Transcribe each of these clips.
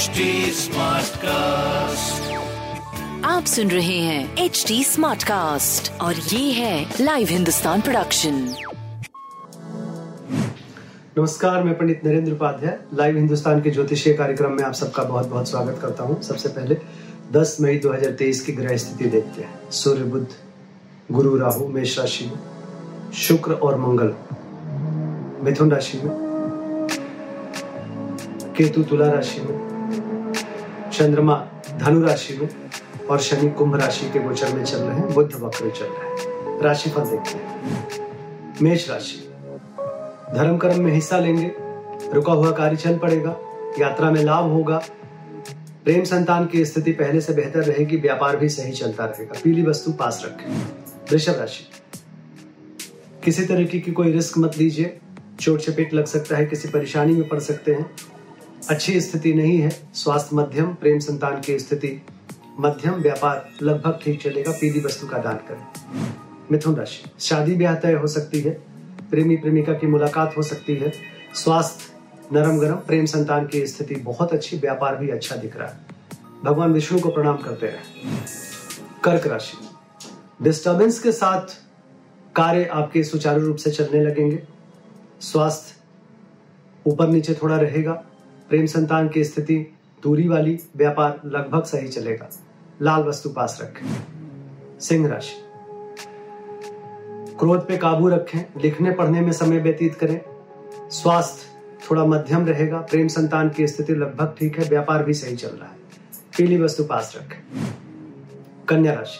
HD Smartcast. आप सुन रहे हैं एच डी स्मार्ट कास्ट और ये है लाइव हिंदुस्तान प्रोडक्शन नमस्कार मैं पंडित नरेंद्र उपाध्याय लाइव हिंदुस्तान के ज्योतिषीय कार्यक्रम में आप सबका बहुत बहुत स्वागत करता हूँ। सबसे पहले 10 मई 2023 की ग्रह स्थिति देखते हैं। सूर्य बुद्ध गुरु राहु मेष राशि में शुक्र और मंगल मिथुन राशि में केतु तुला राशि में चंद्रमा धनु राशि में और शनि कुंभ राशि के गोचर में चल रहे हैं बुद्ध वक्र चल रहे हैं। राशिफल देखते हैं। मेष राशि। धर्म कर्म में हिस्सा लेंगे। रुका हुआ कार्य चल पड़ेगा। यात्रा में लाभ होगा। प्रेम संतान की स्थिति पहले से बेहतर रहेगी। व्यापार भी सही चलता रहेगा। पीली वस्तु पास रखें। वृषभ राशि। किसी तरीके की कोई रिस्क मत लीजिए। चोट चपेट लग सकता है, किसी परेशानी में पड़ सकते हैं। अच्छी स्थिति नहीं है। स्वास्थ्य मध्यम, प्रेम संतान की स्थिति। मध्यम व्यापार लगभग ठीक चलेगा। पीली वस्तु का दान करें। मिथुन राशि। शादी ब्याह तय हो सकती है। प्रेमी प्रेमिका की मुलाकात हो सकती है। स्वास्थ्य नरम गरम, प्रेम संतान की स्थिति बहुत अच्छी, व्यापार भी अच्छा दिख रहा है। भगवान विष्णु को प्रणाम करते रहे। कर्क राशि। डिस्टर्बेंस के साथ कार्य आपके सुचारू रूप से चलने लगेंगे। स्वास्थ्य ऊपर नीचे थोड़ा रहेगा। प्रेम संतान की स्थिति, दूरी वाली व्यापार लगभग सही चलेगा। लाल वस्तु पास रखें। सिंह राशि। क्रोध पे काबू रखें, लिखने पढ़ने में समय व्यतीत करें। स्वास्थ्य थोड़ा मध्यम रहेगा, प्रेम संतान की स्थिति लगभग ठीक है, व्यापार भी सही चल रहा है। पीली वस्तु पास रखें। कन्या राशि।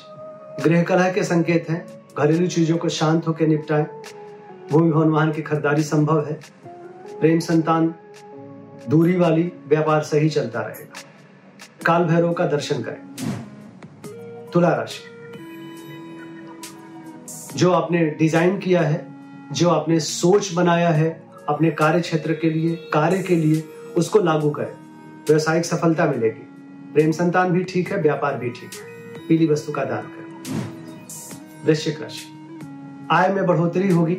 गृह कलह के संकेत हैं, घरेलू चीज़ों को शांत होकर निपटाएँ। भूमि भवन वाहन की खरीदारी संभव है। प्रेम संतान दूरी वाली व्यापार सही चलता रहेगा। काल भैरव का दर्शन करें। तुला राशि। जो आपने डिज़ाइन किया है, जो आपने सोच बनाया है, अपने कार्य क्षेत्र के लिए, कार्य के लिए, उसको लागू करें। व्यवसायिक सफलता मिलेगी। प्रेम संतान भी ठीक है, व्यापार भी ठीक है। पीली वस्तु का दान करें। वृश्चिक राशि। आय में बढ़ोतरी होगी।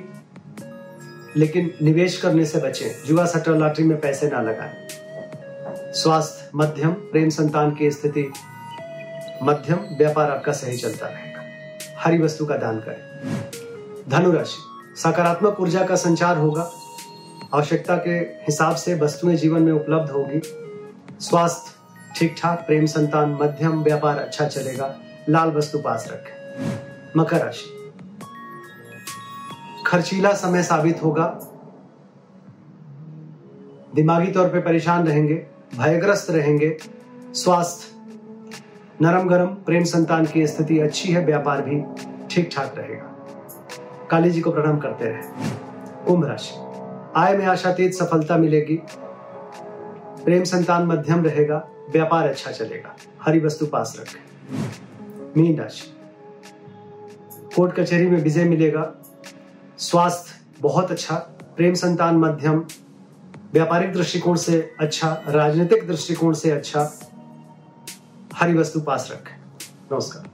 लेकिन निवेश करने से बचें। जुआ सट्टा लॉटरी में पैसे ना लगाएँ। स्वास्थ्य, मध्यम, प्रेम संतान की स्थिति, मध्यम, व्यापार आपका सही चलता रहेगा। हरी वस्तु का दान करें। धनुराशि, सकारात्मक ऊर्जा का संचार होगा। आवश्यकता के हिसाब से वस्तुएँ जीवन में उपलब्ध होगी। स्वास्थ्य ठीक ठाक प्रेम संतान, मध्यम, व्यापार अच्छा चलेगा। लाल वस्तु पास रखें। मकर राशि खर्चीला समय साबित होगा। दिमागी तौर पे परेशान रहेंगे, भयग्रस्त रहेंगे। स्वास्थ्य नरम गरम प्रेम संतान की स्थिति अच्छी है, व्यापार भी ठीक ठाक रहेगा। काली जी को प्रणाम करते रहे। कुंभ राशि। आय में आशातीत सफलता मिलेगी। प्रेम संतान मध्यम रहेगा, व्यापार अच्छा चलेगा। हरी वस्तु पास रखें। मीन राशि। कोर्ट कचहरी में विजय मिलेगा। स्वास्थ्य बहुत अच्छा प्रेम संतान मध्यम व्यापारिक दृष्टिकोण से अच्छा राजनीतिक दृष्टिकोण से अच्छा हरी वस्तु पास रखें। नमस्कार।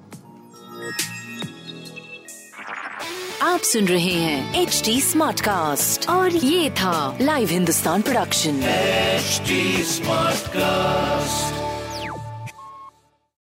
आप सुन रहे हैं एच डी स्मार्ट कास्ट और ये था live Hindustan production smart Smartcast.